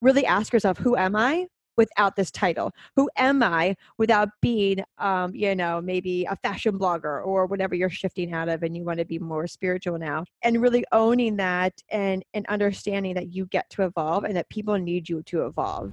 really ask yourself, who am I? without this title? Who am I without being, um, you know, maybe a fashion blogger or whatever you're shifting out of and you want to be more spiritual now? And really owning that and, and understanding that you get to evolve and that people need you to evolve.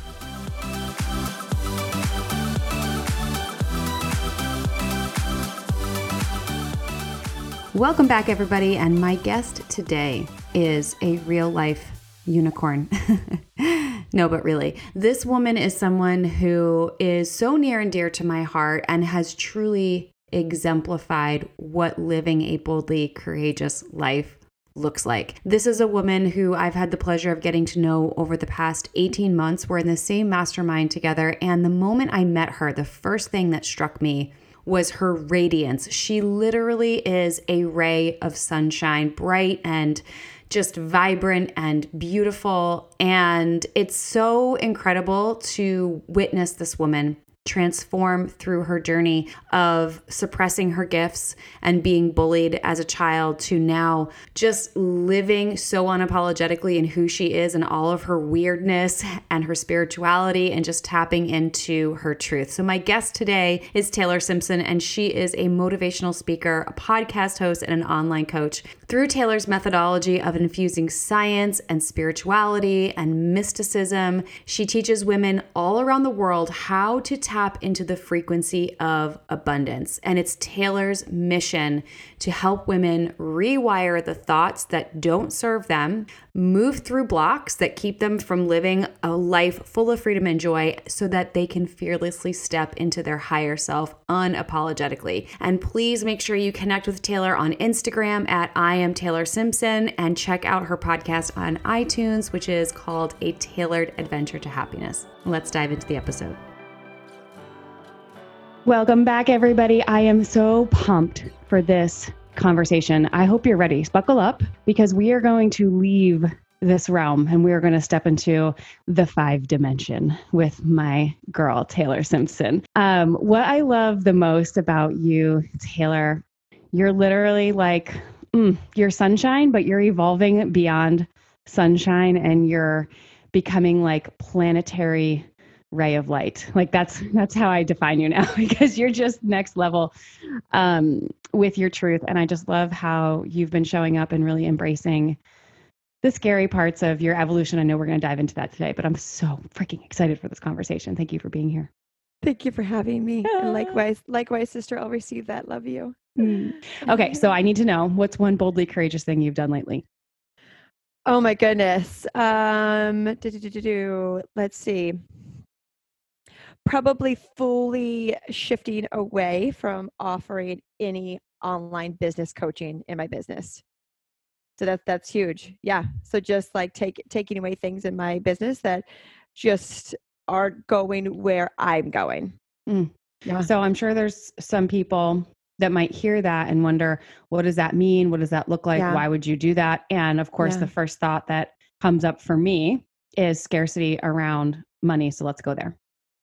Welcome back, everybody. And my guest today is a real life unicorn. no, but really, this woman is someone who is so near and dear to my heart and has truly exemplified what living a boldly courageous life looks like. This is a woman who I've had the pleasure of getting to know over the past 18 months. We're in the same mastermind together. And the moment I met her, the first thing that struck me was her radiance. She literally is a ray of sunshine, bright and just vibrant and beautiful. And it's so incredible to witness this woman transform through her journey of suppressing her gifts and being bullied as a child to now just living so unapologetically in who she is and all of her weirdness and her spirituality and just tapping into her truth. So, my guest today is Taylor Simpson, and she is a motivational speaker, a podcast host, and an online coach. Through Taylor's methodology of infusing science and spirituality and mysticism, she teaches women all around the world how to tap into the frequency of abundance. And it's Taylor's mission to help women rewire the thoughts that don't serve them, move through blocks that keep them from living a life full of freedom and joy so that they can fearlessly step into their higher self unapologetically. And please make sure you connect with Taylor on Instagram at I am Taylor Simpson and check out her podcast on iTunes, which is called A Tailored Adventure to Happiness. Let's dive into the episode. Welcome back, everybody. I am so pumped for this conversation. I hope you're ready. Buckle up because we are going to leave this realm and we are going to step into the five dimension with my girl, Taylor Simpson. Um, what I love the most about you, Taylor, you're literally like, mm, you're sunshine, but you're evolving beyond sunshine and you're becoming like planetary ray of light. Like that's that's how i define you now because you're just next level um, with your truth. And i just love how you've been showing up and really embracing the scary parts of your evolution. I know we're going to dive into that today but i'm so freaking excited for this conversation. Thank you for being here. Thank you for having me. And likewise likewise sister i'll receive that. Love you. Mm. okay so i need to know what's one boldly courageous thing you've done lately? Oh my goodness. Um let's see probably fully shifting away from offering any online business coaching in my business. So that that's huge. Yeah. So just like take taking away things in my business that just aren't going where I'm going. Mm. Yeah. So I'm sure there's some people that might hear that and wonder, what does that mean? What does that look like? Yeah. Why would you do that? And of course, yeah. the first thought that comes up for me is scarcity around money. So let's go there.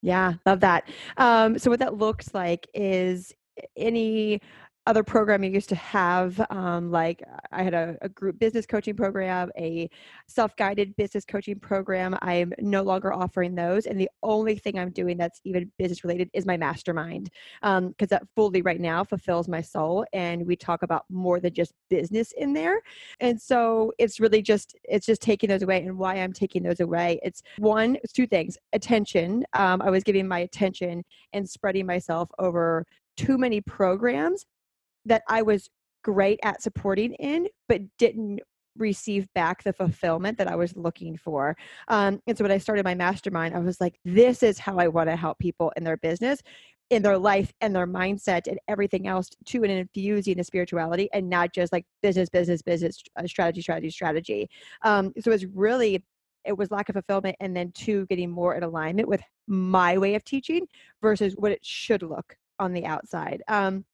Yeah, love that. Um, so what that looks like is any other program you used to have um, like i had a, a, group business coaching program a self-guided business coaching program. I'm no longer offering those and the only thing i'm doing that's even business related is my mastermind because um, that fully right now fulfills my soul and we talk about more than just business in there. And so it's really just it's just taking those away and why i'm taking those away it's one it's two things attention. Um, i was giving my attention and spreading myself over too many programs that I was great at supporting in, but didn't receive back the fulfillment that I was looking for. Um, and so when I started my mastermind, I was like, this is how I want to help people in their business. in their life and their mindset and everything else to and infusing the spirituality and not just like business, business, business, uh, strategy, strategy, strategy. Um, so it's really it was lack of fulfillment and then two getting more in alignment with my way of teaching versus what it should look on the outside um,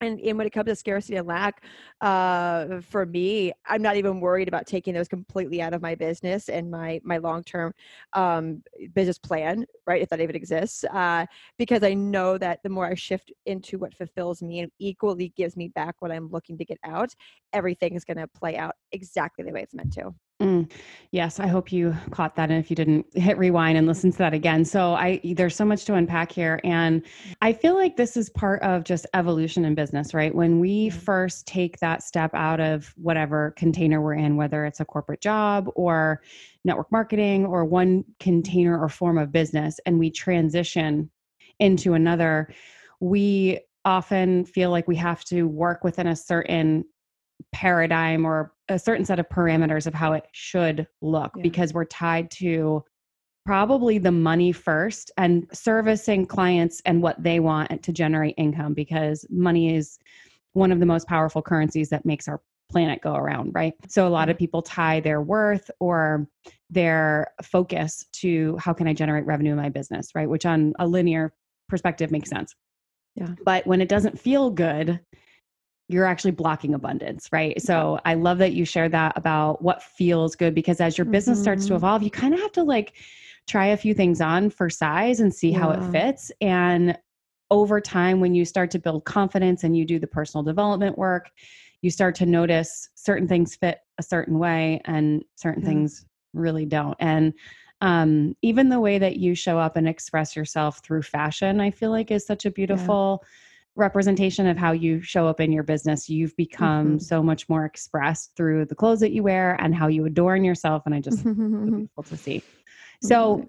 and, and when it comes to scarcity and lack uh, for me i'm not even worried about taking those completely out of my business and my my long-term um, business plan right if that even exists uh, because i know that the more i shift into what fulfills me and equally gives me back what i'm looking to get out everything is going to play out exactly the way it's meant to Mm, yes, I hope you caught that. And if you didn't, hit rewind and listen to that again. So I there's so much to unpack here. And I feel like this is part of just evolution in business, right? When we first take that step out of whatever container we're in, whether it's a corporate job or network marketing or one container or form of business, and we transition into another, we often feel like we have to work within a certain paradigm or a certain set of parameters of how it should look yeah. because we're tied to probably the money first and servicing clients and what they want to generate income because money is one of the most powerful currencies that makes our planet go around, right? So a lot of mm-hmm. people tie their worth or their focus to how can I generate revenue in my business, right? Which on a linear perspective makes mm-hmm. sense. Yeah. But when it doesn't feel good, you're actually blocking abundance, right? So I love that you shared that about what feels good because as your business mm-hmm. starts to mm-hmm. evolve, you kind of have to like try a few things on for size and see yeah. how it fits. And over time, when you start to build confidence and you do the personal development work, you start to notice certain things fit a certain way and certain things really don't. And um, even the way that you show up and express yourself through fashion, I feel like is such a beautiful. Yeah representation of how you show up in your business. You've become mm-hmm. so much more expressed through the clothes that you wear and how you adorn yourself. And I just beautiful to see. So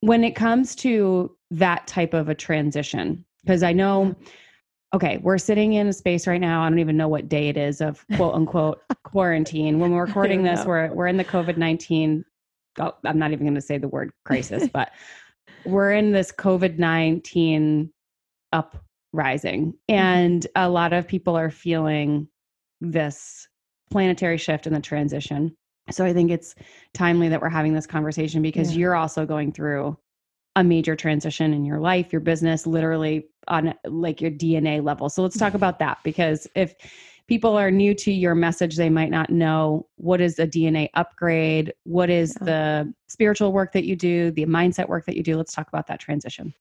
when it comes to that type of a transition, because I know okay, we're sitting in a space right now. I don't even know what day it is of quote unquote quarantine. When we're recording this, we're we're in the COVID nineteen. Oh, I'm not even going to say the word crisis, but we're in this COVID nineteen up rising. Mm-hmm. And a lot of people are feeling this planetary shift in the transition. So I think it's timely that we're having this conversation because yeah. you're also going through a major transition in your life, your business, literally on like your DNA level. So let's talk about that because if people are new to your message, they might not know what is a DNA upgrade, what is yeah. the spiritual work that you do, the mindset work that you do. Let's talk about that transition.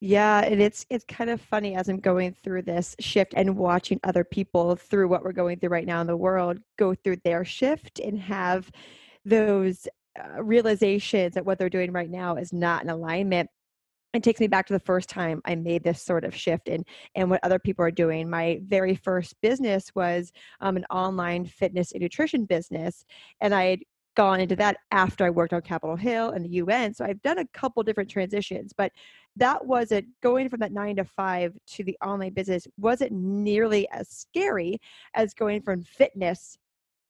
Yeah, and it's it's kind of funny as I'm going through this shift and watching other people through what we're going through right now in the world go through their shift and have those uh, realizations that what they're doing right now is not in alignment. It takes me back to the first time I made this sort of shift and and what other people are doing. My very first business was um, an online fitness and nutrition business, and I had gone into that after I worked on Capitol Hill and the UN. So I've done a couple different transitions, but that wasn't going from that nine to five to the online business wasn't nearly as scary as going from fitness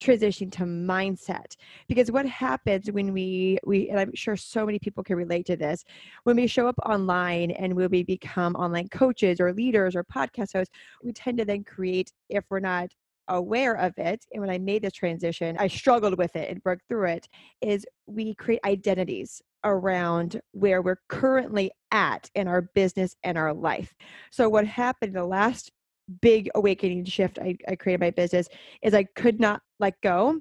transitioning to mindset because what happens when we we and i'm sure so many people can relate to this when we show up online and we become online coaches or leaders or podcast hosts we tend to then create if we're not aware of it and when i made this transition i struggled with it and broke through it is we create identities around where we're currently at in our business and our life so what happened the last big awakening shift I, I created my business is i could not let go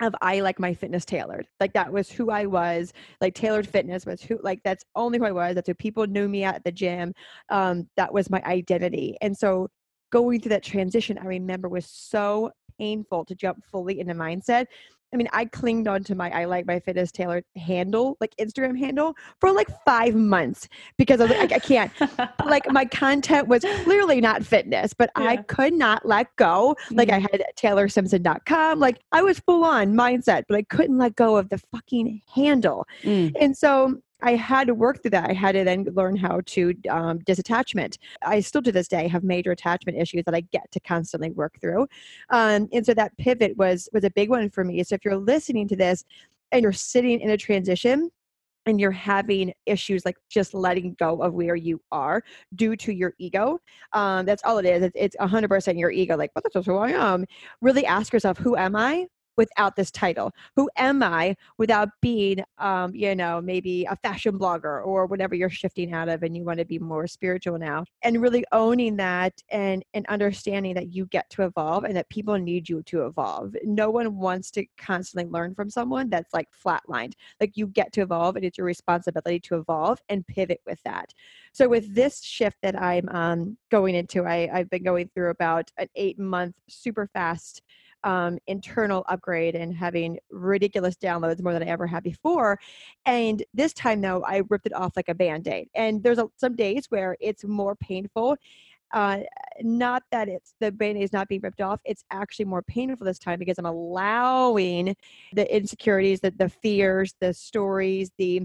of I like my fitness tailored. Like that was who I was. Like tailored fitness was who like that's only who I was. That's who people knew me at the gym. Um, that was my identity. And so going through that transition, I remember was so painful to jump fully into mindset. I mean, I clinged onto my I like my fitness tailored handle, like Instagram handle, for like five months because I was like, I, I can't. like my content was clearly not fitness, but yeah. I could not let go. Like mm-hmm. I had TaylorSimpson.com. Like I was full on mindset, but I couldn't let go of the fucking handle. Mm. And so I had to work through that. I had to then learn how to um, disattachment. I still to this day have major attachment issues that I get to constantly work through, um, and so that pivot was was a big one for me. So if you're listening to this and you're sitting in a transition, and you're having issues like just letting go of where you are due to your ego um, that's all it is it's, it's 100% your ego like but that's just who i am really ask yourself who am i without this title? Who am I without being, um, you know, maybe a fashion blogger or whatever you're shifting out of and you want to be more spiritual now? And really owning that and, and understanding that you get to evolve and that people need you to evolve. No one wants to constantly learn from someone that's like flatlined. Like you get to evolve and it's your responsibility to evolve and pivot with that. So with this shift that I'm um, going into, I, I've been going through about an eight month super fast um, internal upgrade and having ridiculous downloads more than I ever had before. And this time, though, I ripped it off like a band aid. And there's a, some days where it's more painful. Uh, not that it's the band aid is not being ripped off, it's actually more painful this time because I'm allowing the insecurities, the, the fears, the stories, the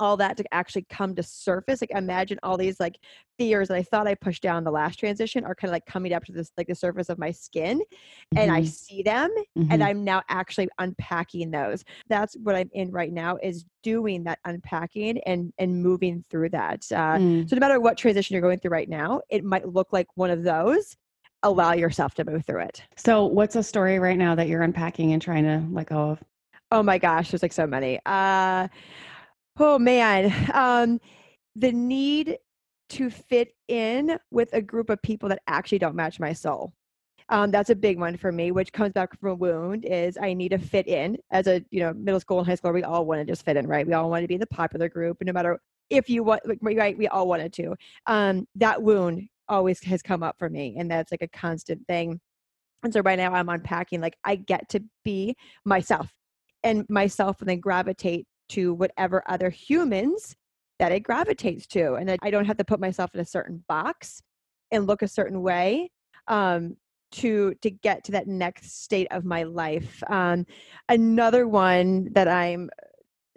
all that to actually come to surface like imagine all these like fears that i thought i pushed down the last transition are kind of like coming up to this like the surface of my skin mm-hmm. and i mm-hmm. see them mm-hmm. and i'm now actually unpacking those that's what i'm in right now is doing that unpacking and and moving through that uh, mm. so no matter what transition you're going through right now it might look like one of those allow yourself to move through it so what's a story right now that you're unpacking and trying to let go of oh my gosh there's like so many uh Oh man, um, the need to fit in with a group of people that actually don't match my soul. Um, that's a big one for me, which comes back from a wound. Is I need to fit in as a you know middle school and high school. We all want to just fit in, right? We all want to be in the popular group, no matter if you want, right? We all wanted to. Um, that wound always has come up for me, and that's like a constant thing. And so right now I'm unpacking. Like I get to be myself, and myself, and then gravitate to whatever other humans that it gravitates to. And I don't have to put myself in a certain box and look a certain way um, to to get to that next state of my life. Um, another one that I'm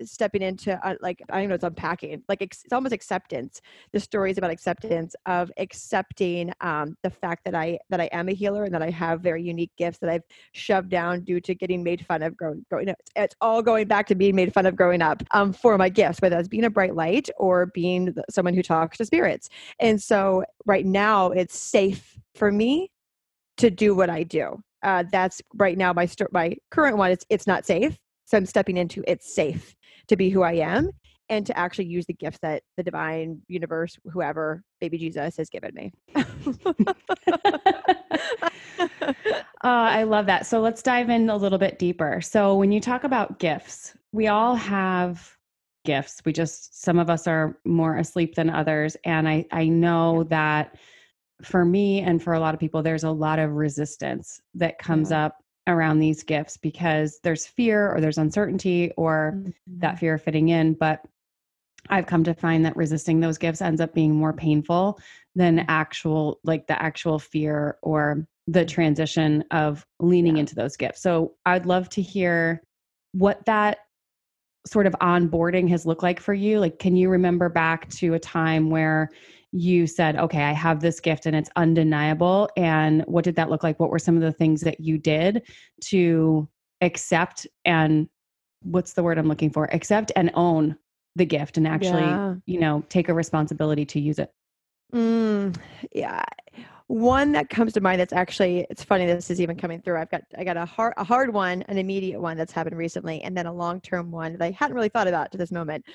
stepping into uh, like i don't know it's unpacking like it's almost acceptance the stories about acceptance of accepting um, the fact that i that i am a healer and that i have very unique gifts that i've shoved down due to getting made fun of growing growing up. It's, it's all going back to being made fun of growing up um, for my gifts whether that's being a bright light or being someone who talks to spirits. And so right now it's safe for me to do what i do. Uh, that's right now my st- my current one it's it's not safe so i'm stepping into it's safe to be who I am and to actually use the gifts that the divine universe, whoever, baby Jesus has given me. uh, I love that. So let's dive in a little bit deeper. So when you talk about gifts, we all have gifts. We just some of us are more asleep than others, and I I know that for me and for a lot of people, there's a lot of resistance that comes yeah. up around these gifts because there's fear or there's uncertainty or mm-hmm. that fear of fitting in. But I've come to find that resisting those gifts ends up being more painful than actual, like the actual fear or the transition of leaning yeah. into those gifts. So I'd love to hear what that sort of onboarding has looked like for you. Like, can you remember back to a time where you said, okay, I have this gift and it's undeniable. And what did that look like? What were some of the things that you did to accept and what's the word I'm looking for? Accept and own the gift and actually, yeah. you know, take a responsibility to use it. Mm, yeah. One that comes to mind that's actually it's funny this is even coming through. I've got I got a hard a hard one, an immediate one that's happened recently, and then a long term one that I hadn't really thought about to this moment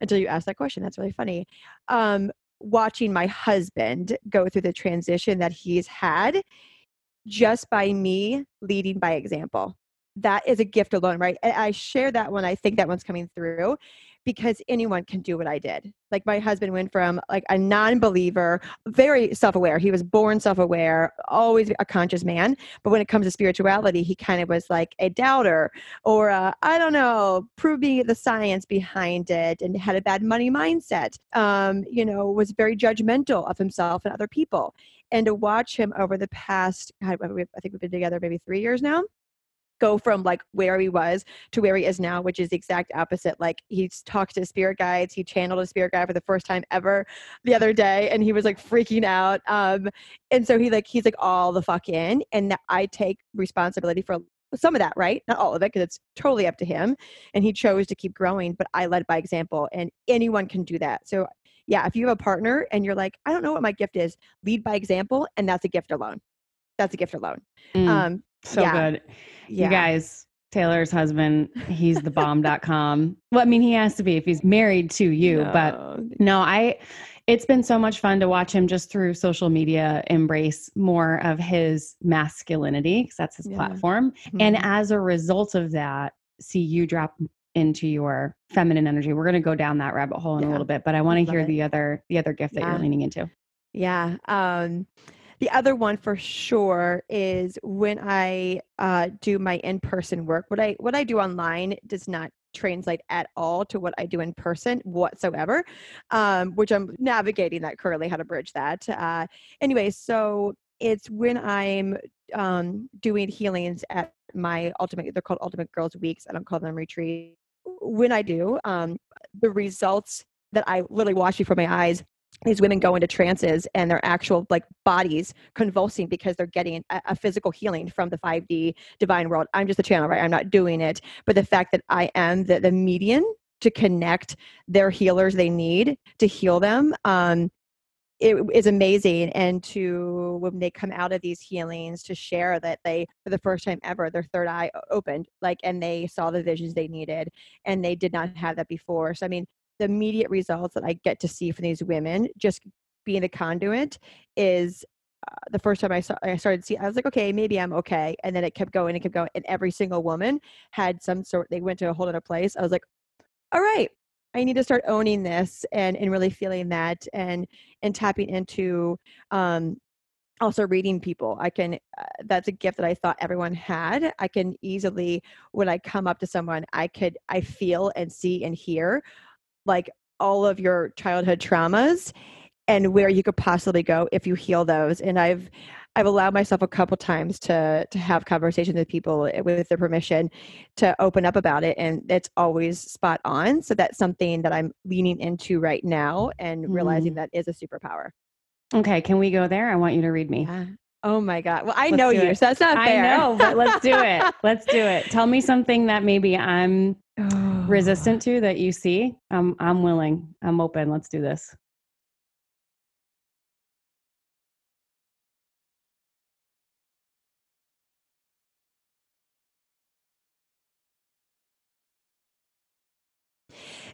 until you asked that question. That's really funny. Um, watching my husband go through the transition that he's had just by me leading by example. That is a gift alone, right? I share that one. I think that one's coming through because anyone can do what I did. Like my husband went from like a non-believer, very self-aware. He was born self-aware, always a conscious man. But when it comes to spirituality, he kind of was like a doubter or I don't know, proving the science behind it and had a bad money mindset. Um, you know, was very judgmental of himself and other people. And to watch him over the past, I think we've been together maybe three years now go from like where he was to where he is now, which is the exact opposite. Like he's talked to spirit guides, he channeled a spirit guide for the first time ever the other day, and he was like freaking out. Um, and so he like he's like all the fuck in, and I take responsibility for some of that, right? Not all of it, because it's totally up to him. And he chose to keep growing, but I led by example, and anyone can do that. So, yeah, if you have a partner and you're like, I don't know what my gift is, lead by example, and that's a gift alone. That's a gift alone. Mm, Um, so yeah. good. yeah. You guys, Taylor's husband, he's the bomb.com. well, I mean, he has to be if he's married to you, but No. no, I it's been so much fun to watch him just through social media embrace more of his masculinity because that's his Yeah. platform. And Mhm. as a result of that, see you drop into your feminine energy. We're going to go down that rabbit hole in a little bit, but I want to hear it. the other the other gift that you're leaning into. Yeah. Um, the other one for sure is when I uh, do my in-person work. What I what I do online does not translate at all to what I do in person whatsoever, um, which I'm navigating that currently, how to bridge that. Uh, anyway, so it's when I'm um, doing healings at my ultimate. They're called Ultimate Girls Weeks. I don't call them retreat. When I do, um, the results that I literally watch before my eyes these women go into trances and their actual like bodies convulsing because they're getting a, a physical healing from the 5D divine world. I'm just a channel, right? I'm not doing it, but the fact that I am the, the median to connect their healers they need to heal them um, it is amazing and to when they come out of these healings to share that they for the first time ever their third eye opened like and they saw the visions they needed and they did not have that before so i mean the immediate results that i get to see from these women just being a conduit is uh, the first time I saw I started to see I was like okay maybe I'm okay and then it kept going and kept going and every single woman had some sort they went to a whole other place. I was like all right I need to start owning this and and really feeling that and and tapping into um also reading people. I can uh, that's a gift that i thought everyone had. I can easily when i come up to someone i could i feel and see and hear like all of your childhood traumas and where you could possibly go if you heal those and i've i've allowed myself a couple times to to have conversations with people eh, with their permission to open up about it and it's always spot on so that's something that i'm leaning into right now and realizing that is a superpower Okay, can we go there? I want you to read me. oh my god well i Let's know you it. so that's not fair I know, but let's do it. Let's do it. Tell me something that maybe I'm resistant to that you see. I'm I'm willing. I'm open. Let's do this.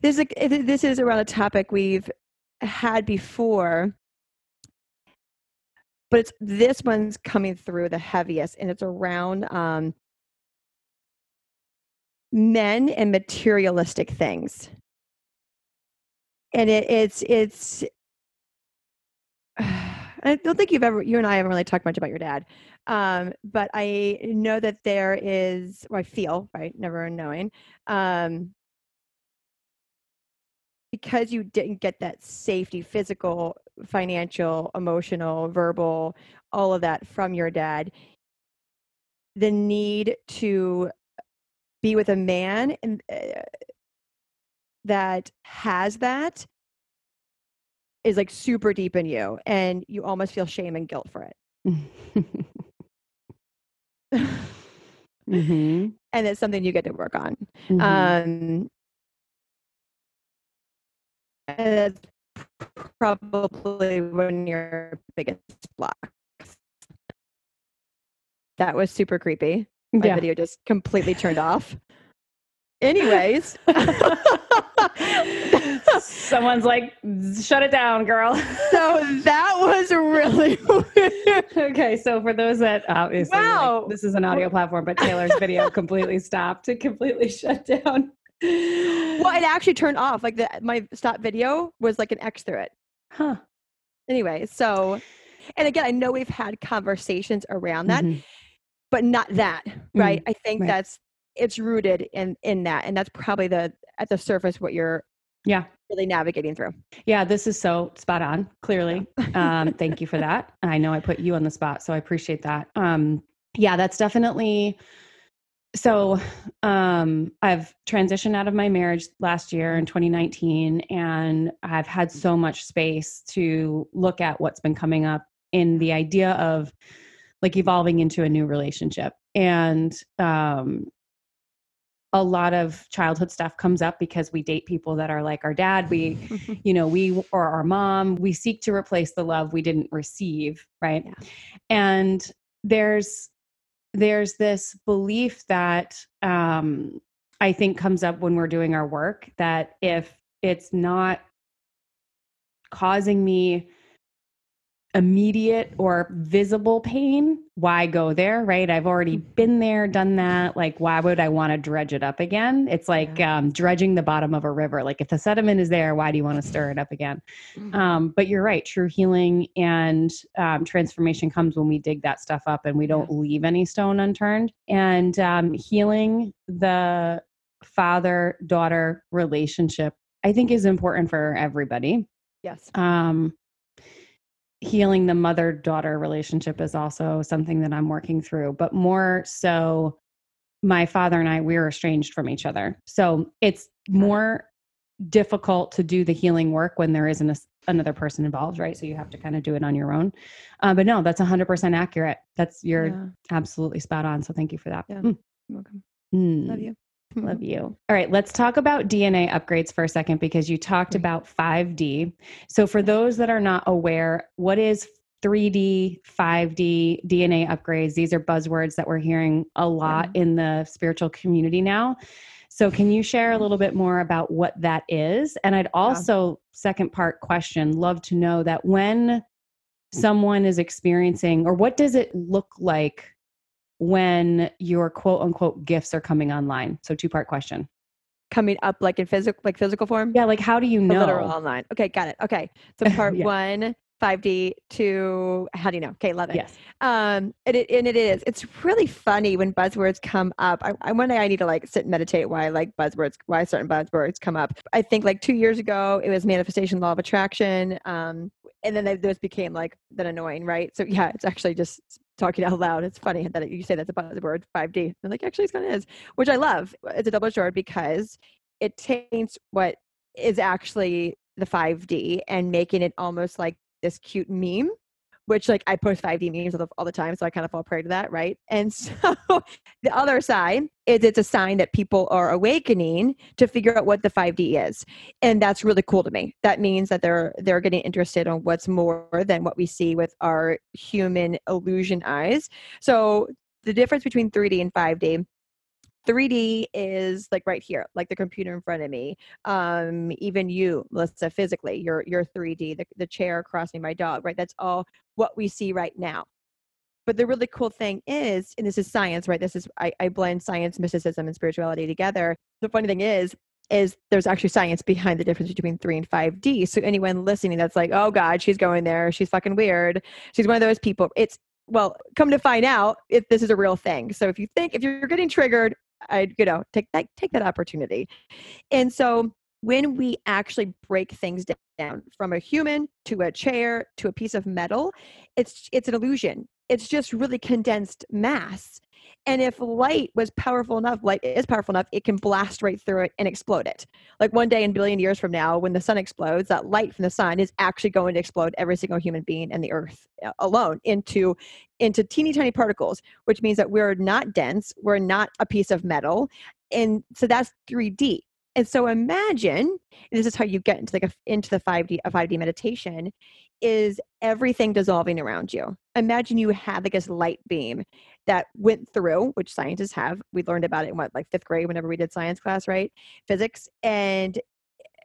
this is a, this is around a topic we've had before but it's this one's coming through the heaviest and it's around um, men and materialistic things. And it, it's it's i don't think you've ever you and i haven't really talked much about your dad um, but i know that there is or i feel right never knowing um, because you didn't get that safety physical financial emotional verbal all of that from your dad the need to be with a man and uh, that has that is like super deep in you and you almost feel shame and guilt for it. Hmm and it's something you get to work on. Mm-hmm. um and that's probably one of your biggest blocks. That was super creepy my yeah. video just completely turned off anyways Someone's like, shut it down, girl. so that was really weird. okay, so for those that obviously like, Wow. this is an audio platform, but Taylor's video completely stopped. It completely shut down. well it actually turned off like the my stop video was like an x through it huh. anyway so and again i know we've had conversations around that Mhm. But not that right i think right. that's it's rooted in in that and that's probably the at the surface what you're Yeah. really navigating through Yeah, this is so spot on, clearly. Um, thank you for that. I know I put you on the spot, so I appreciate that. Um, yeah, that's definitely so um I've transitioned out of my marriage last year in 2019 and I've had so much space to look at what's been coming up in the idea of like evolving into a new relationship. And um a lot of childhood stuff comes up because we date people that are like our dad. We you know we or our mom we seek to replace the love we didn't receive right? Yeah. and there's there's this belief that um i think comes up when we're doing our work that if it's not causing me immediate or visible pain, why go there, right? I've already Mm-hmm. been there, done that. Like, why would I want to dredge it up again? It's like um, dredging the bottom of a river. Like, if the sediment is there, why do you want to stir it up again? Mm-hmm. Um, but you're right. True healing and um, transformation comes when we dig that stuff up and we don't leave any stone unturned. And um, healing the father daughter relationship, I think, is important for everybody yes. um healing the mother daughter relationship is also something that i'm working through but more so my father and i we're estranged from each other so it's more difficult to do the healing work when there isn't a, another person involved right so you have to kind of do it on your own uh, but no that's 100% accurate that's you're Yeah. absolutely spot on so thank you for that Yeah. Mm. You're welcome. Mm. Love you. Love you. All right, let's talk about DNA upgrades for a second because you talked about 5D. So, for those that are not aware, what is 3D, 5D, DNA upgrades? These are buzzwords that we're hearing a lot in the spiritual community now. So, can you share a little bit more about what that is? And I'd also, second part question, love to know that when mm. someone is experiencing, or what does it look like when your quote unquote gifts are coming online? So, two part question. Coming up like in physical like physical form? Yeah, like how do you know? literal online. Okay, got it. Okay. So part Yeah. one, 5D, two, how do you know? Okay, love it. Yes. Um, and it, and it is. It's really funny when buzzwords come up. I, I one day I need to like sit and meditate why like buzzwords, why certain buzzwords come up. I think like two years ago it was manifestation, law of attraction. Um, and then those became like that annoying, right? So yeah, it's actually just talking out loud. It's funny that you say that's a buzzword, 5D. And like actually, it's kind of is, which I love. It's a double sword because it taints what is actually the 5D and making it almost like this cute meme which like I post 5D memes all the, all the time, so I kind of fall prey to that, right? And so the other side is it's a sign that people are awakening to figure out what the 5D is, and that's really cool to me. That means that they're they're getting interested on what's more than what we see with our human illusion eyes. So the difference between 3D and 5D 3D is like right here, like the computer in front of me. Um, even you, Melissa, physically, you're you're 3D. The, the chair crossing my dog, right? That's all what we see right now. But the really cool thing is, and this is science, right? This is I, I blend science, mysticism, and spirituality together. The funny thing is, is there's actually science behind the difference between 3 and 5D. So anyone listening that's like, oh God, she's going there, she's fucking weird. She's one of those people. It's well, come to find out if this is a real thing. So if you think if you're getting triggered, I'd you know take that take that opportunity. And so when we actually break things down from a human to a chair to a piece of metal, it's it's an illusion. It's just really condensed mass. And if light was powerful enough, light is powerful enough, it can blast right through it and explode it. Like one day in a billion years from now, when the sun explodes, that light from the sun is actually going to explode every single human being and the earth uh, alone into into teeny tiny particles, which means that we're not dense, we're not a piece of metal. And so that's 3D. And so imagine, and this is how you get into like a, into the 5D a 5D meditation, is everything dissolving around you. Imagine you had like this light beam that went through, which scientists have. We learned about it in what, like fifth grade, whenever we did science class, right? Physics. And eh,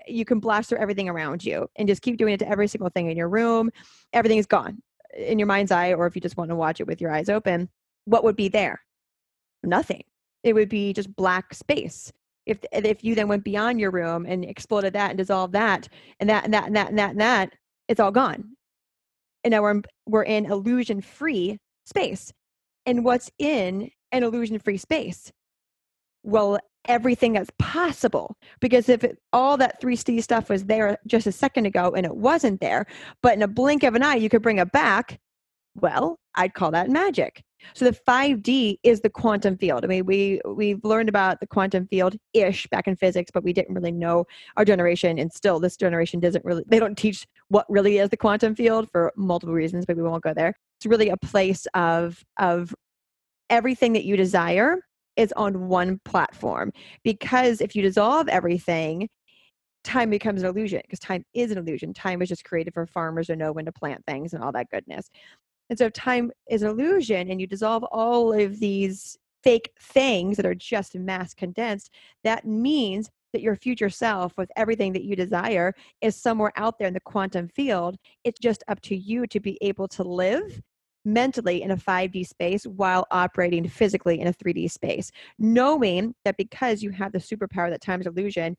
you can blast through everything around you and just keep doing it to every single thing in your room. Everything is gone eh, in your mind's eye, or if you just want to watch it with your eyes open. What would be there? Nothing. It would be just black space. If if you then went beyond your room and exploded that and dissolved that and that and that and that and that and that, it's all gone. And now we're in, we're in illusion free space. And what's in an illusion free space? Well, everything that's possible. Because if it, all that 3D stuff was there just a second ago and it wasn't there, but in a blink of an eye you could bring it back, well, I'd call that magic. So the 5D is the quantum field. I mean, we we've learned about the quantum field ish back in physics, but we didn't really know our generation, and still this generation doesn't really. They don't teach what really is the quantum field for multiple reasons, but we won't go there. It's really a place of of everything that you desire is on one platform because if you dissolve everything time becomes an illusion because time is an illusion time is just created for farmers to know when to plant things and all that goodness and so time is illusion and you dissolve all of these fake things that are just mass condensed that means that your future self with everything that you desire is somewhere out there in the quantum field. It's just up to you to be able to live mentally in a 5D space while operating physically in a 3D space, knowing that because you have the superpower that time's illusion,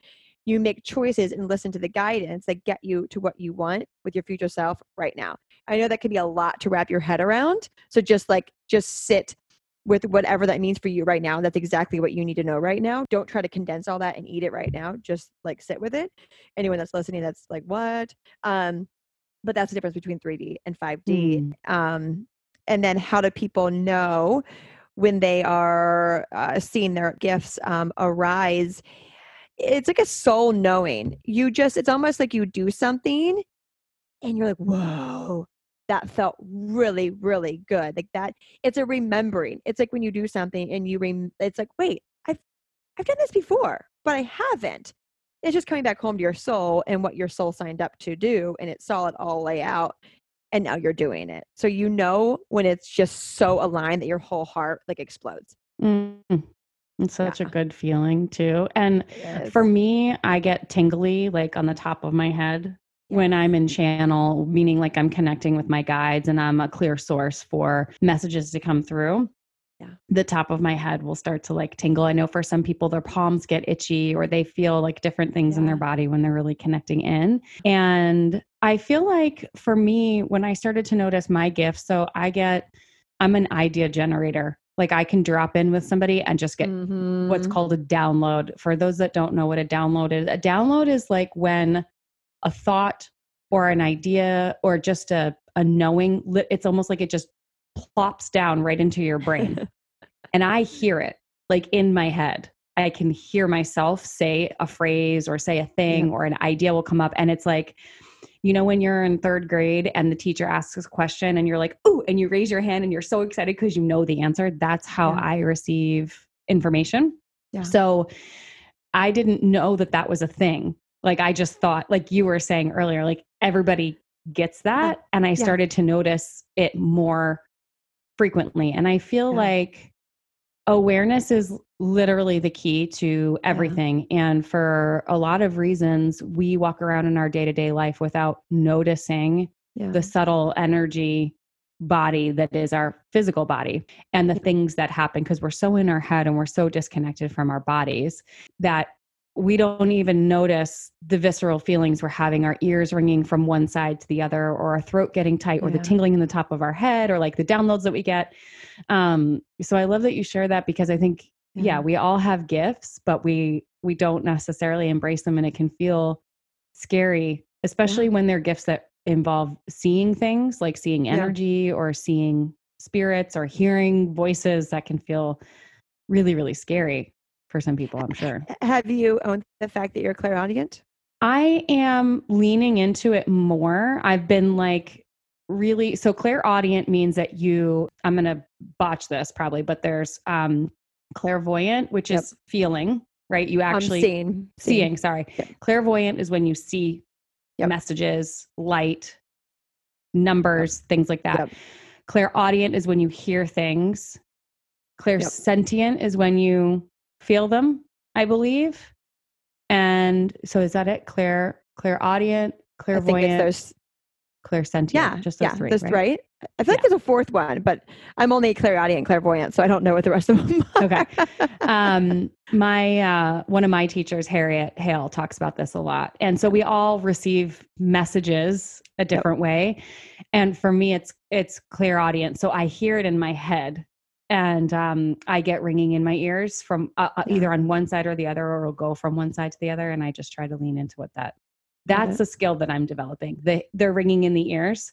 you make choices and listen to the guidance that get you to what you want with your future self right now. I know that can be a lot to wrap your head around. So just like, just sit with whatever that means for you right now. That's exactly what you need to know right now. Don't try to condense all that and eat it right now. Just like sit with it. Anyone that's listening that's like, what? Um, but that's the difference between 3D and 5D. Mm. Um, and then how do people know when they are uh, seeing their gifts um, arise it's like a soul knowing you just it's almost like you do something and you're like whoa that felt really really good like that it's a remembering it's like when you do something and you rem- it's like wait i've i've done this before but i haven't it's just coming back home to your soul and what your soul signed up to do and it saw it all lay out and now you're doing it. So you know when it's just so aligned that your whole heart like explodes. Mm. It's such yeah. a good feeling too. And for me, I get tingly like on the top of my head when I'm in channel, meaning like I'm connecting with my guides and I'm a clear source for messages to come through yeah. the top of my head will start to like tingle. I know for some people, their palms get itchy or they feel like different things yeah. in their body when they're really connecting in. And I feel like for me, when I started to notice my gifts, so I get, I'm an idea generator. Like I can drop in with somebody and just get mm-hmm. what's called a download. For those that don't know what a download is, a download is like when a thought or an idea or just a, a knowing, it's almost like it just plops down right into your brain. and I hear it like in my head. I can hear myself say a phrase or say a thing yeah. or an idea will come up. And it's like, you know, when you're in third grade and the teacher asks a question and you're like, oh, and you raise your hand and you're so excited because you know the answer. That's how yeah. I receive information. Yeah. So I didn't know that that was a thing. Like I just thought, like you were saying earlier, like everybody gets that. And I started to notice it more frequently. And I feel yeah. like awareness is literally the key to everything. Yeah. And for a lot of reasons, we walk around in our day to day life without noticing yeah. the subtle energy body that is our physical body and the things that happen because we're so in our head and we're so disconnected from our bodies that we don't even notice the visceral feelings we're having our ears ringing from one side to the other or our throat getting tight or yeah. the tingling in the top of our head or like the downloads that we get um, so i love that you share that because i think yeah. yeah we all have gifts but we we don't necessarily embrace them and it can feel scary especially yeah. when they're gifts that involve seeing things like seeing energy or seeing spirits or hearing voices that can feel really really scary for some people, I'm sure. Have you owned the fact that you're a clairaudient? I am leaning into it more. I've been like really so clairaudient means that you I'm going to botch this probably, but there's um clairvoyant, which yep. is feeling, right? You actually seeing, seeing, seeing, sorry. Yep. Clairvoyant is when you see yep. messages, light, numbers, things like that. Clairaudient is when you hear things. Clairsentient is when you feel them, I believe. And so is that it? Claire, clairaudient, clairvoyant, there's clairsentient. Yeah, just those yeah, three. That's right? right. I feel yeah. like there's a fourth one, but I'm only a clairaudient, clairvoyant, so I don't know what the rest of them. Are. okay. Um, my uh, one of my teachers, Harriet Hale, talks about this a lot, and so we all receive messages a different yep. way. And for me, it's it's clairaudient, so I hear it in my head and um, I get ringing in my ears from uh, uh, either on one side or the other, or it'll go from one side to the other, and I just try to lean into what that. That's a skill that I'm developing. The they're ringing in the ears,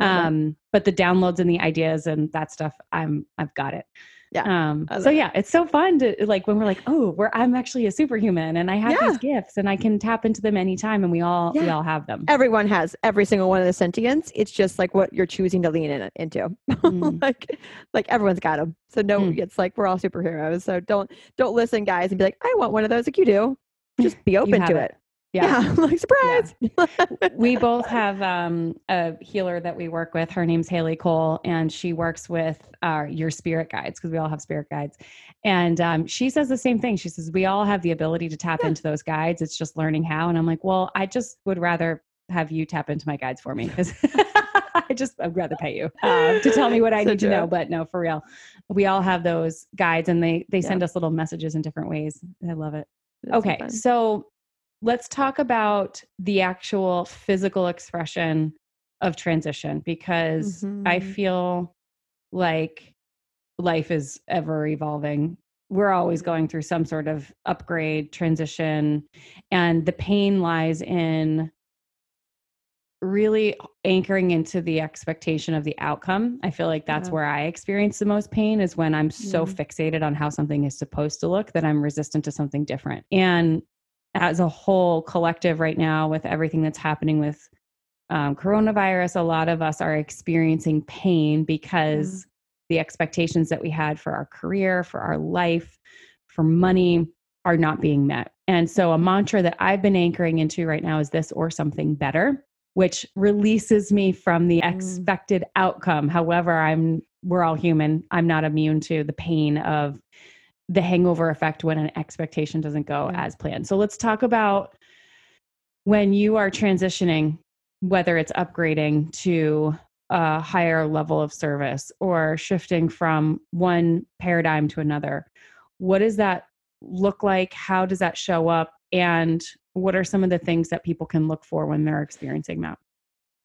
Um, but the downloads and the ideas and that stuff, I'm I've got it. Yeah. Um, so yeah, it's so fun to like when we're like, oh, we're I'm actually a superhuman and I have Yeah. these gifts and I can tap into them anytime and we all we all have them. Everyone has every single one of the sentience. It's just like what you're choosing to lean in into. Mm. like, like everyone's got them. So no, Mm. it's like we're all superheroes. So don't don't listen, guys, and be like, I want one of those like you do. Just be open to it. it. Yeah. like surprise. we both have um, a healer that we work with. Her name's Haley Cole, and she works with uh, your spirit guides because we all have spirit guides. And um, she says the same thing. She says, We all have the ability to tap Yeah. into those guides. It's just learning how. And I'm like, Well, I just would rather have you tap into my guides for me because I just, I'd rather pay you uh, to tell me what I So need to know. But no, for real, we all have those guides and they, they Yeah. send us little messages in different ways. I love it. That's Okay, so let's talk about the actual physical expression of transition because I Mhm. feel like life is ever evolving. We're always going through some sort of upgrade, transition, and the pain lies in really anchoring into the expectation of the outcome. I feel like that's Yeah. where I experience the most pain is when I'm so Yeah. fixated on how something is supposed to look that I'm resistant to something different. And as a whole collective right now with everything that's happening with um, coronavirus, a lot of us are experiencing pain because the expectations that we had for our career, for our life, for money are not being met. And so, a mantra that I've been anchoring into right now is this or something better, which releases me from the Mm. expected outcome. However, I'm we're all human. I'm not immune to the pain of the hangover effect when an expectation doesn't go Yeah. as planned. So let's talk about when you are transitioning, whether it's upgrading to a higher level of service or shifting from one paradigm to another. What does that look like? How does that show up? And what are some of the things that people can look for when they're experiencing that?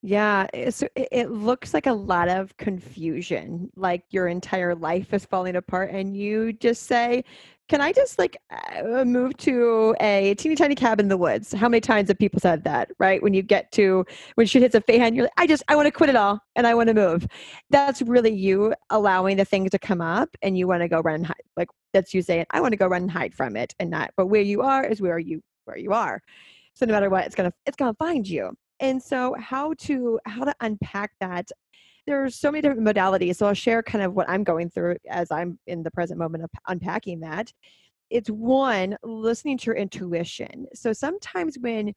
Yeah, it's, it, it looks like a lot of confusion, like your entire life is falling apart, and you just say, Can I just like uh, move to a teeny tiny cabin in the woods? How many times have people said that, right? When you get to, when shit hits a fan, you're like, I just, I want to quit it all and I want to move. That's really you allowing the things to come up and you want to go run and hide. Like, that's you saying, I want to go run and hide from it and not, but where you are is where you, where you are. So no matter what, it's gonna, it's gonna find you and so how to how to unpack that there's so many different modalities so i'll share kind of what i'm going through as i'm in the present moment of unpacking that. It's one listening to your intuition. So sometimes when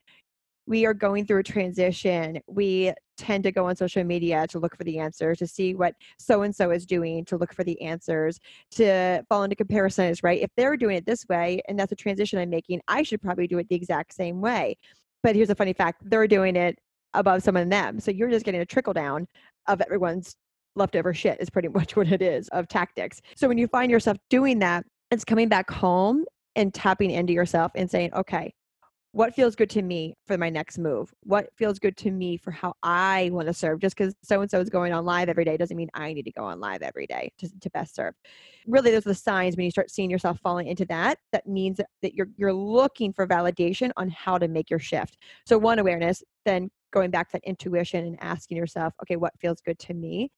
we are going through a transition we tend to go on social media to look for the answers to see what so and so is doing to look for the answers to fall into comparisons right? If they're doing it this way and that's a transition i'm making i should probably do it the exact same way but here's a funny fact they're doing it above some of them. So you're just getting a trickle down of everyone's leftover shit, is pretty much what it is of tactics. So when you find yourself doing that, it's coming back home and tapping into yourself and saying, okay, what feels good to me for my next move? What feels good to me for how I want to serve? Just because so and so is going on live every day doesn't mean I need to go on live every day to, to best serve. Really, those are the signs when you start seeing yourself falling into that. That means that- you're you're looking for validation on how to make your shift. So one awareness, then going back to that intuition and asking yourself, okay, what feels good to me?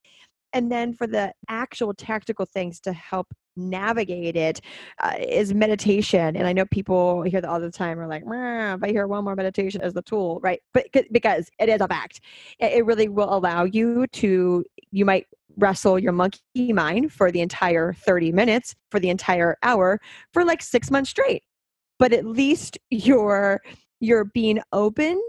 And then for the actual tactical things to help navigate it uh, is meditation. And I know people hear that all the time are like, "Meh, if I hear one more meditation as the tool, right? But because it is a fact, it, it really will allow you to, you might wrestle your monkey mind for the entire 30 minutes, for the entire hour, for like six months straight. But at least you're you're being open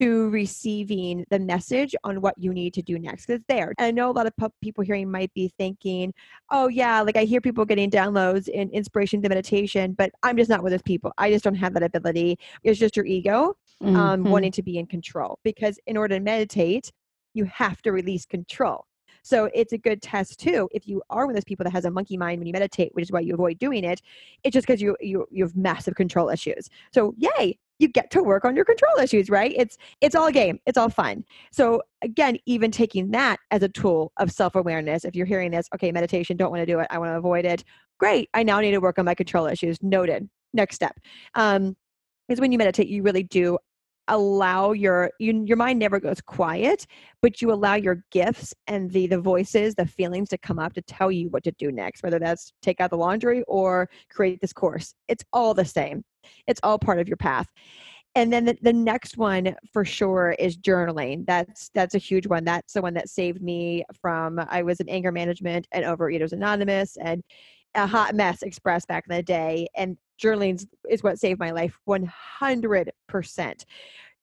to receiving the message on what you need to do next because it's there. And I know a lot of pu- people hearing might be thinking, oh, yeah, like I hear people getting downloads and inspiration to meditation, but I'm just not with those people. I just don't have that ability. It's just your ego um, Mhm. wanting to be in control because in order to meditate, you have to release control. So it's a good test too. If you are one of those people that has a monkey mind when you meditate, which is why you avoid doing it, it's just because you, you you have massive control issues. So yay, you get to work on your control issues, right? It's it's all game. It's all fun. So again, even taking that as a tool of self-awareness, if you're hearing this, okay, meditation, don't want to do it, I want to avoid it. Great. I now need to work on my control issues. Noted. Next step. Um, is when you meditate, you really do allow your you, your mind never goes quiet but you allow your gifts and the the voices the feelings to come up to tell you what to do next whether that's take out the laundry or create this course it's all the same it's all part of your path. And then the, the next one for sure is journaling. That's that's a huge one. That's the one that saved me from i was in anger management and overeaters anonymous and a hot mess express back in the day. And journaling is what saved my life 100%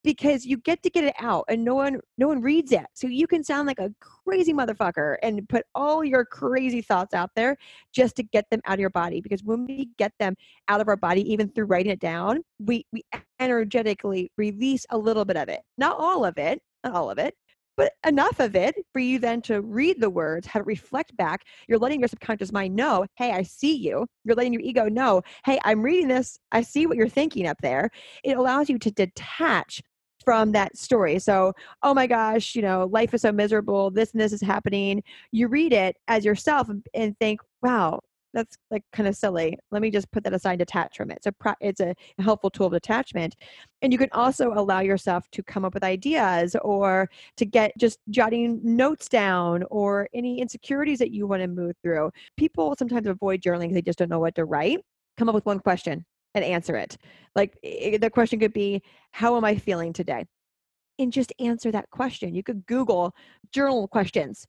because you get to get it out and no one no one reads it. So you can sound like a crazy motherfucker and put all your crazy thoughts out there just to get them out of your body because when we get them out of our body even through writing it down we we energetically release a little bit of it. Not all of it not all of it but enough of it for you then to read the words, have it reflect back. You're letting your subconscious mind know, hey, I see you. You're letting your ego know, hey, I'm reading this. I see what you're thinking up there. It allows you to detach from that story. So, oh my gosh, you know, life is so miserable. This and this is happening. You read it as yourself and think, wow, that's like kind of silly. Let me just put that aside, detach from it. So it's a helpful tool of detachment. And you can also allow yourself to come up with ideas or to get just jotting notes down or any insecurities that you want to move through. People sometimes avoid journaling because they just don't know what to write. Come up with one question and answer it. Like the question could be, How am I feeling today? And just answer that question. You could Google journal questions,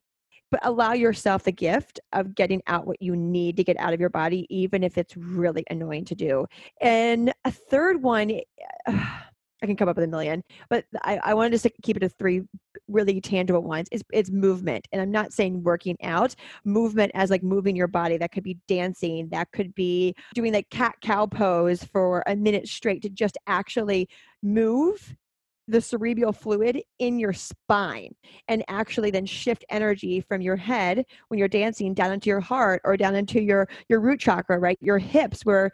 but allow yourself the gift of getting out what you need to get out of your body, even if it's really annoying to do. And a third one, eh, I can come up with a million, but I, I wanted to keep it to three really tangible ones. Is it's movement, and I'm not saying working out. Movement as like moving your body. That could be dancing. That could be doing like cat cow pose for a minute straight to just actually move the cerebral fluid in your spine and actually then shift energy from your head when you're dancing down into your heart or down into your your root chakra right your hips where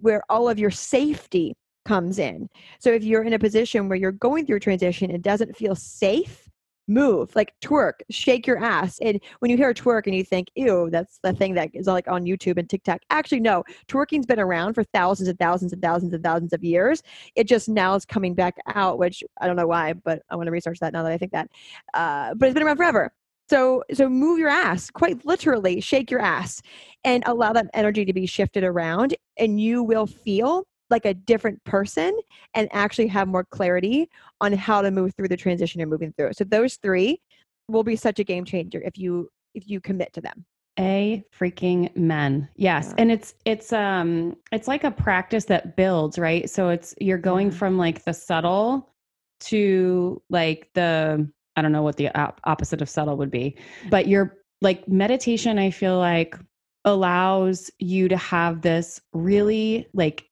where all of your safety comes in. So if you're in a position where you're going through a transition it doesn't feel safe, move, like twerk, shake your ass. And when you hear twerk and you think, ew, that's the thing that is like on YouTube and TikTok. Actually, no, twerking's been around for thousands and thousands and thousands and thousands of years. It just now is coming back out, which I don't know why, but I want to research that now that I think that. Uh, but it's been around forever. So so move your ass, quite literally, shake your ass and allow that energy to be shifted around and you will feel like a different person and actually have more clarity on how to move through the transition you're moving through. So those three will be such a game changer if you if you commit to them. A freaking men. Yes. Yeah. And it's it's um it's like a practice that builds, right? So it's you're going yeah. from like the subtle to like the I don't know what the op- opposite of subtle would be, but you're like meditation I feel like allows you to have this really like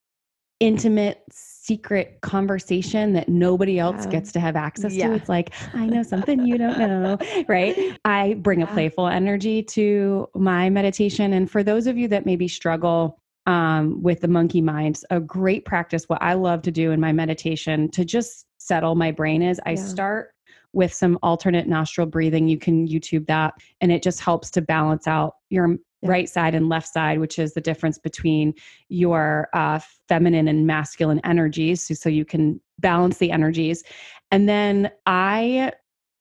intimate secret conversation that nobody else yeah. gets to have access yeah. to. It's like, I know something you don't know, right? I bring yeah. a playful energy to my meditation. And for those of you that maybe struggle um, with the monkey minds, a great practice, what I love to do in my meditation to just settle my brain is I start with some alternate nostril breathing. You can YouTube that, and it just helps to balance out your yeah. right side and left side, which is the difference between your uh, feminine and masculine energies. So, so you can balance the energies. And then I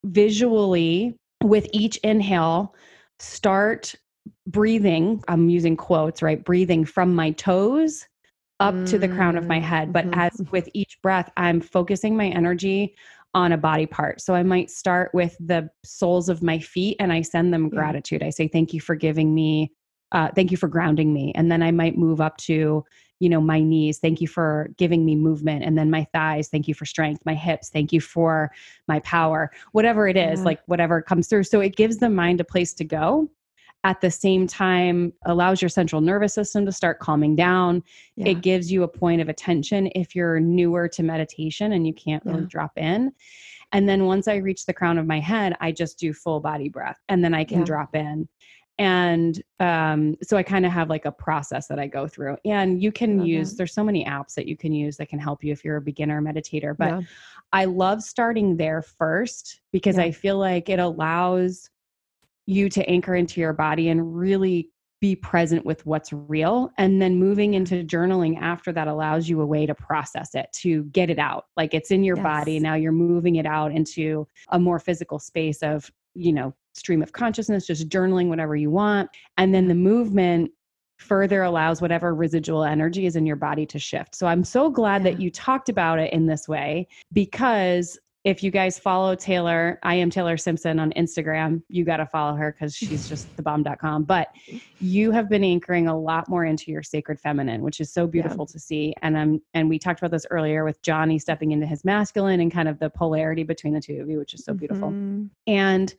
visually, with each inhale, start breathing. I'm using quotes, right? Breathing from my toes up mm-hmm. to the crown of my head. But mm-hmm. as with each breath, I'm focusing my energy on a body part. So I might start with the soles of my feet and I send them gratitude. I say, Thank you for giving me, uh, thank you for grounding me. And then I might move up to, you know, my knees. Thank you for giving me movement. And then my thighs. Thank you for strength. My hips. Thank you for my power. Whatever it is, yeah. like whatever comes through. So it gives the mind a place to go at the same time allows your central nervous system to start calming down. Yeah. it gives you a point of attention if you're newer to meditation and you can't really yeah. drop in. And then once i reach the crown of my head i just do full body breath and then i can yeah. drop in. And um, so i kind of have like a process that i go through. And you can use there's so many apps that you can use that can help you if you're a beginner meditator but i love starting there first because i feel like it allows you to anchor into your body and really be present with what's real. And then moving into journaling after that allows you a way to process it to get it out. Like it's in your yes. body now you're moving it out into a more physical space of you know stream of consciousness just journaling whatever you want. And then the mm-hmm. movement further allows whatever residual energy is in your body to shift. So i'm so glad yeah. that you talked about it in this way because if you guys follow Taylor, I am Taylor Simpson on Instagram. You got to follow her because she's just the bomb.com. But you have been anchoring a lot more into your sacred feminine, which is so beautiful yeah. to see. And um, and we talked about this earlier with Johnny stepping into his masculine and kind of the polarity between the two of you, which is so beautiful. Mm-hmm. And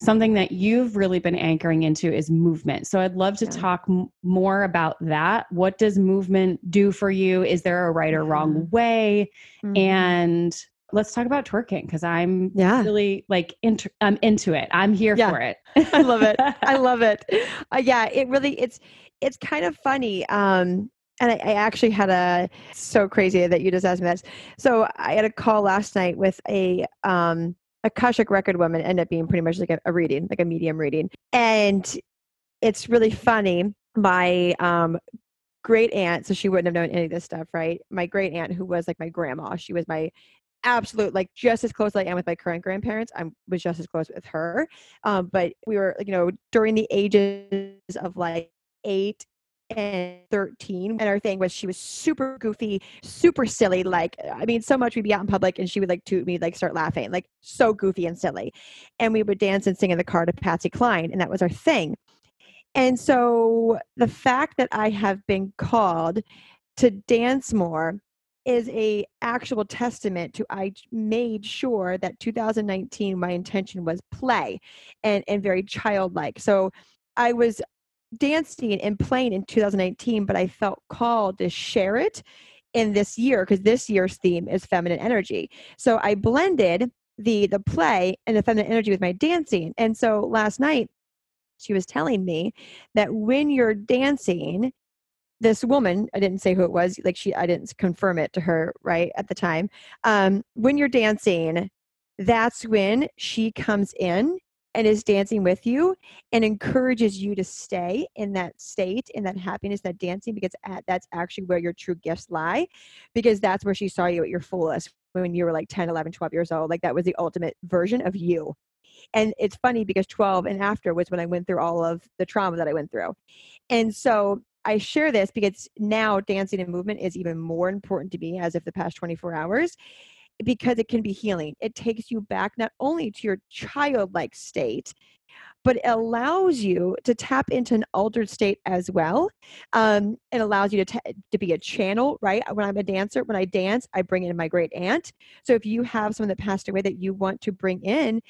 something that you've really been anchoring into is movement. So I'd love to yeah. talk m- more about that. What does movement do for you? Is there a right or wrong way? Mm-hmm. And let's talk about twerking because I'm yeah. really like into I'm into it. I'm here yeah. for it. I love it. I love it. Uh, yeah, it really it's it's kind of funny. Um and I, I, actually had a so crazy that you just asked me this. So I had a call last night with a um Akashic record woman ended up being pretty much like a, a reading, like a medium reading. And it's really funny. My um great aunt, so she wouldn't have known any of this stuff, right? My great aunt, who was like my grandma, she was my absolute like just as close as I am with my current grandparents. I was just as close with her. Um, but we were, you know, during the ages of like eight and 13 and our thing was she was super goofy super silly like i mean so much we'd be out in public and she would like toot me like start laughing like so goofy and silly and we would dance and sing in the car to patsy cline and that was our thing and so the fact that i have been called to dance more is a actual testament to I made sure that 2019 my intention was play and and very childlike. So I was dancing and playing in 2019, but I felt called to share it in this year because this year's theme is feminine energy. So I blended the the play and the feminine energy with my dancing. And so last night she was telling me that when you're dancing this woman i didn't say who it was like she i didn't confirm it to her right at the time um, when you're dancing that's when she comes in and is dancing with you and encourages you to stay in that state in that happiness that dancing because that's actually where your true gifts lie because that's where she saw you at your fullest when you were like 10 11 12 years old like that was the ultimate version of you. And it's funny because 12 and after was when i went through all of the trauma that i went through. And so I share this because now dancing and movement is even more important to me as of the past 24 hours because it can be healing. It takes you back not only to your childlike state, but it allows you to tap into an altered state as well. Um, it allows you to, t- to be a channel, right? When I'm a dancer, when I dance, I bring in my great aunt. So if you have someone that passed away that you want to bring in,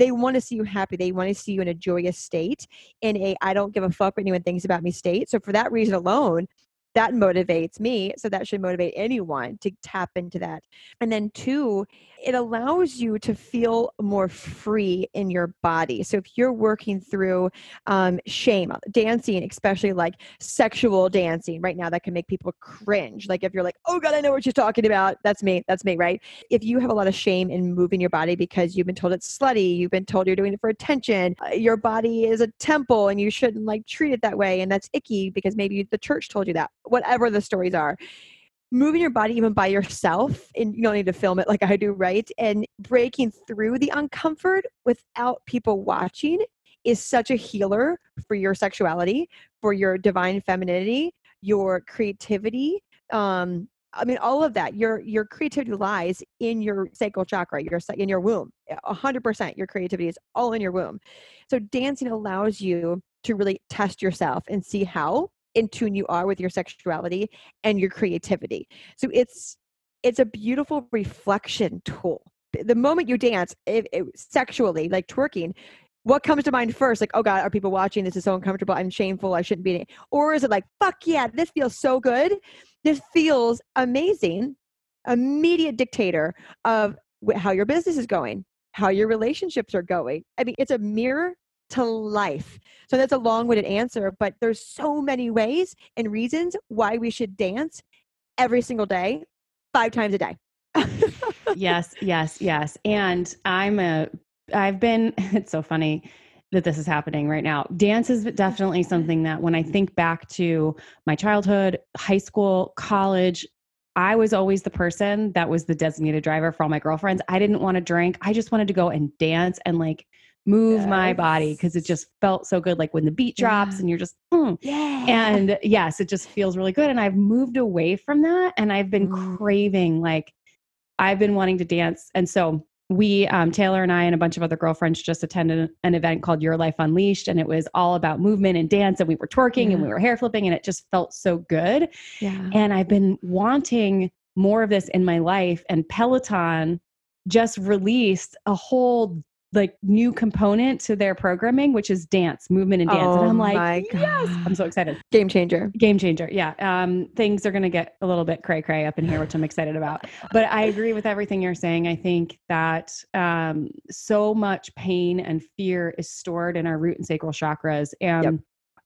they want to see you happy. They want to see you in a joyous state, in a I don't give a fuck what anyone thinks about me state. So for that reason alone, that motivates me. So that should motivate anyone to tap into that. And then, two, it allows you to feel more free in your body. So if you're working through um, shame, dancing, especially like sexual dancing right now, that can make people cringe. Like if you're like, oh God, I know what you're talking about. That's me. That's me, right? If you have a lot of shame in moving your body because you've been told it's slutty, you've been told you're doing it for attention, uh, your body is a temple and you shouldn't like treat it that way. And that's icky because maybe the church told you that whatever the stories are moving your body even by yourself and you don't need to film it like i do right and breaking through the uncomfort without people watching is such a healer for your sexuality for your divine femininity your creativity um I mean, all of that. Your your creativity lies in your sacral chakra, your in your womb. Hundred percent, your creativity is all in your womb. So dancing allows you to really test yourself and see how in tune you are with your sexuality and your creativity. So it's it's a beautiful reflection tool. The moment you dance sexually, like twerking, what comes to mind first? Like, oh God, are people watching? This is so uncomfortable. I'm shameful. I shouldn't be. Or is it like, fuck yeah, this feels so good. This feels amazing. Immediate dictator of how your business is going, how your relationships are going. I mean, it's a mirror to life. So that's a long-winded answer, but there's so many ways and reasons why we should dance every single day, five times a day. yes, yes, yes. And I'm a I've been it's so funny. that this is happening right now. Dance is definitely something that when I think back to my childhood, high school, college, I was always the person that was the designated driver for all my girlfriends. I didn't want to drink. I just wanted to go and dance and like move yes. my body because it just felt so good. Like when the beat drops yeah. and you're just, mm. yeah. And yes, it just feels really good. And I've moved away from that and I've been mm. craving, like, I've been wanting to dance. And so we um, taylor and i and a bunch of other girlfriends just attended an event called your life unleashed and it was all about movement and dance and we were twerking yeah. and we were hair flipping and it just felt so good yeah. and i've been wanting more of this in my life and peloton just released a whole like new component to their programming, which is dance, movement, and dance. Oh and I'm like, yes, I'm so excited. Game changer. Game changer. Yeah. Um, things are going to get a little bit cray cray up in here, which I'm excited about. But I agree with everything you're saying. I think that um, so much pain and fear is stored in our root and sacral chakras. And yep.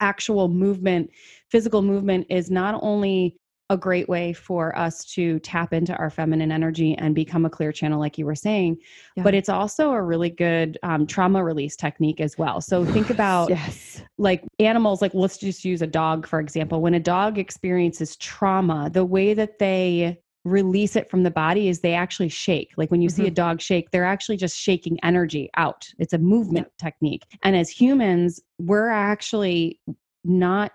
actual movement, physical movement is not only a great way for us to tap into our feminine energy and become a clear channel, like you were saying. Yeah. But it's also a really good um, trauma release technique as well. So think about yes. like animals, like let's just use a dog, for example. When a dog experiences trauma, the way that they release it from the body is they actually shake. Like when you mm-hmm. see a mm-hmm. dog shake, they're actually just shaking energy out. It's a movement technique. And as humans, we're actually not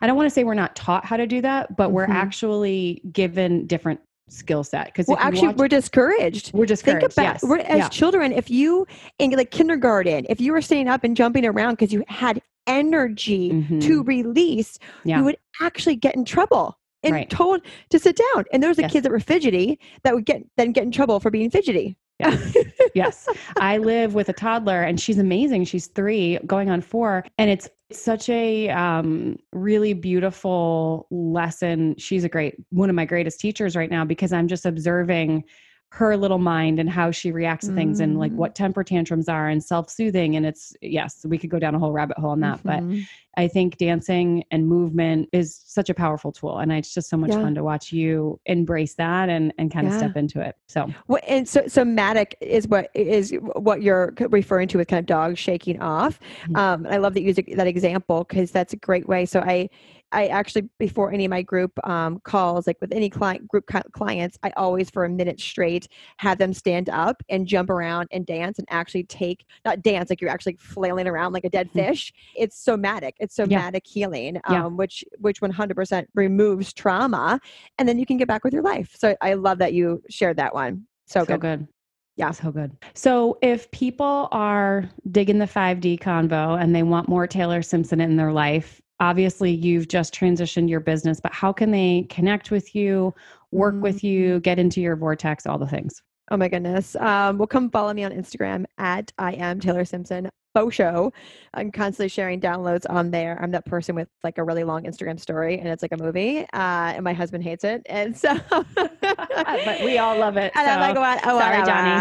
I don't want to say we're not taught how to do that, but mm-hmm. we're actually given different skill set because well actually watch, we're discouraged we're discouraged think about yes. we're, as yeah. children if you in like kindergarten if you were sitting up and jumping around because you had energy mm-hmm. to release yeah. you would actually get in trouble and right. told to sit down and there was the yes. kids that were fidgety that would get then get in trouble for being fidgety Yes. yes. I live with a toddler and she's amazing. She's three, going on four. And it's such a um, really beautiful lesson. She's a great, one of my greatest teachers right now because I'm just observing her little mind and how she reacts to things mm. and like mm. what temper tantrums are and self-soothing and it's yes we could go down a whole rabbit hole on that mm-hmm. but i think dancing and movement is such a powerful tool and it's just so much yeah. fun to watch you embrace that and and kind of step into it so well, and so somatic is what is what you're referring to with kind of dogs shaking off mm-hmm. um, i love that you use that example because that's a great way so i I actually before any of my group um, calls, like with any client group clients, I always for a minute straight have them stand up and jump around and dance and actually take not dance like you're actually flailing around like a dead mm-hmm. fish. It's somatic. It's somatic yeah. healing, um, yeah. which which 100% removes trauma, and then you can get back with your life. So I love that you shared that one. So, so good. good. Yeah. So good. So if people are digging the 5D convo and they want more Taylor Simpson in their life, obviously you've just transitioned your business, but how can they connect with you, work mm-hmm. with you, get into your vortex, all the things? Oh my goodness. Um, well, come follow me on Instagram at I am Taylor Simpson show. I'm constantly sharing downloads on there. I'm that person with like a really long Instagram story and it's like a movie. Uh, and my husband hates it. And so, but we all love it. And so. I'm like, what? Oh, sorry, Johnny.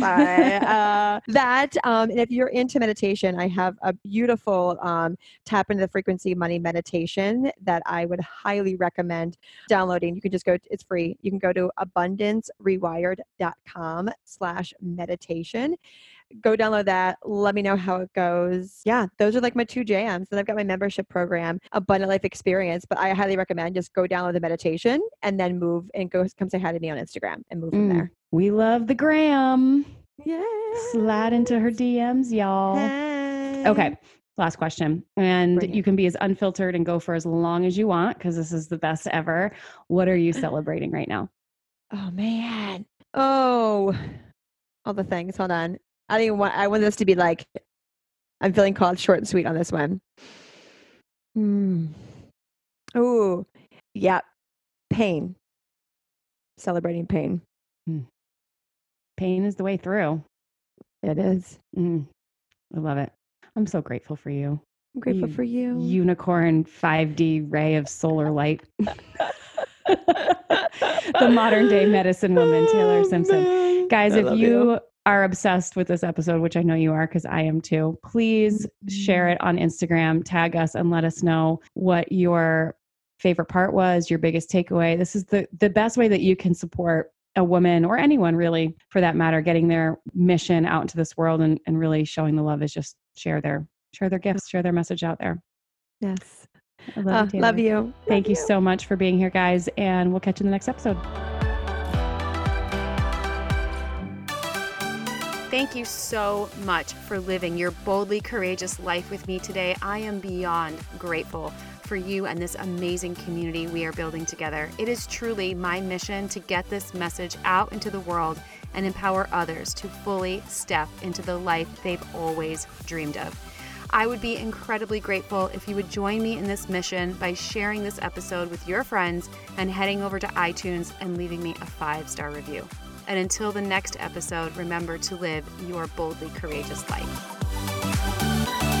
sorry. Uh, that, um, and if you're into meditation, I have a beautiful um, tap into the frequency money meditation that I would highly recommend downloading. You can just go, it's free. You can go to abundancerewired.com slash meditation go download that. Let me know how it goes. Yeah, those are like my two jams. Then I've got my membership program, Abundant Life Experience. But I highly recommend just go download the meditation and then move and go come say hi to me on Instagram and move mm, from there. We love the gram. Yeah. Slide into her DMs, y'all. Hey. Okay. Last question. And you can be as unfiltered and go for as long as you want because this is the best ever. What are you celebrating right now? Oh, man. Oh, all the things. Hold on. I think want I want this to be like I'm feeling called short and sweet on this one. Hmm. Oh, yeah. Pain. Celebrating pain. Mm. Pain is the way through. It is. Mm. I love it. I'm so grateful for you. I'm grateful you, for you. Unicorn 5D ray of solar light. the modern day medicine woman, Taylor oh, Simpson. Guys, I if you, you are obsessed with this episode, which I know you are because I am too, please share it on Instagram, tag us, and let us know what your favorite part was, your biggest takeaway. This is the the best way that you can support a woman or anyone really for that matter getting their mission out into this world and, and really showing the love is just share their share their gifts, share their message out there. Yes. I love, Uh, you, love you. Thank Love you so much for being here, guys, and we'll catch you in the next episode. Thank you so much for living your boldly courageous life with me today. I am beyond grateful for you and this amazing community we are building together. It is truly my mission to get this message out into the world and empower others to fully step into the life they've always dreamed of. I would be incredibly grateful if you would join me in this mission by sharing this episode with your friends and heading over to iTunes and leaving me a five star review. And until the next episode, remember to live your boldly courageous life.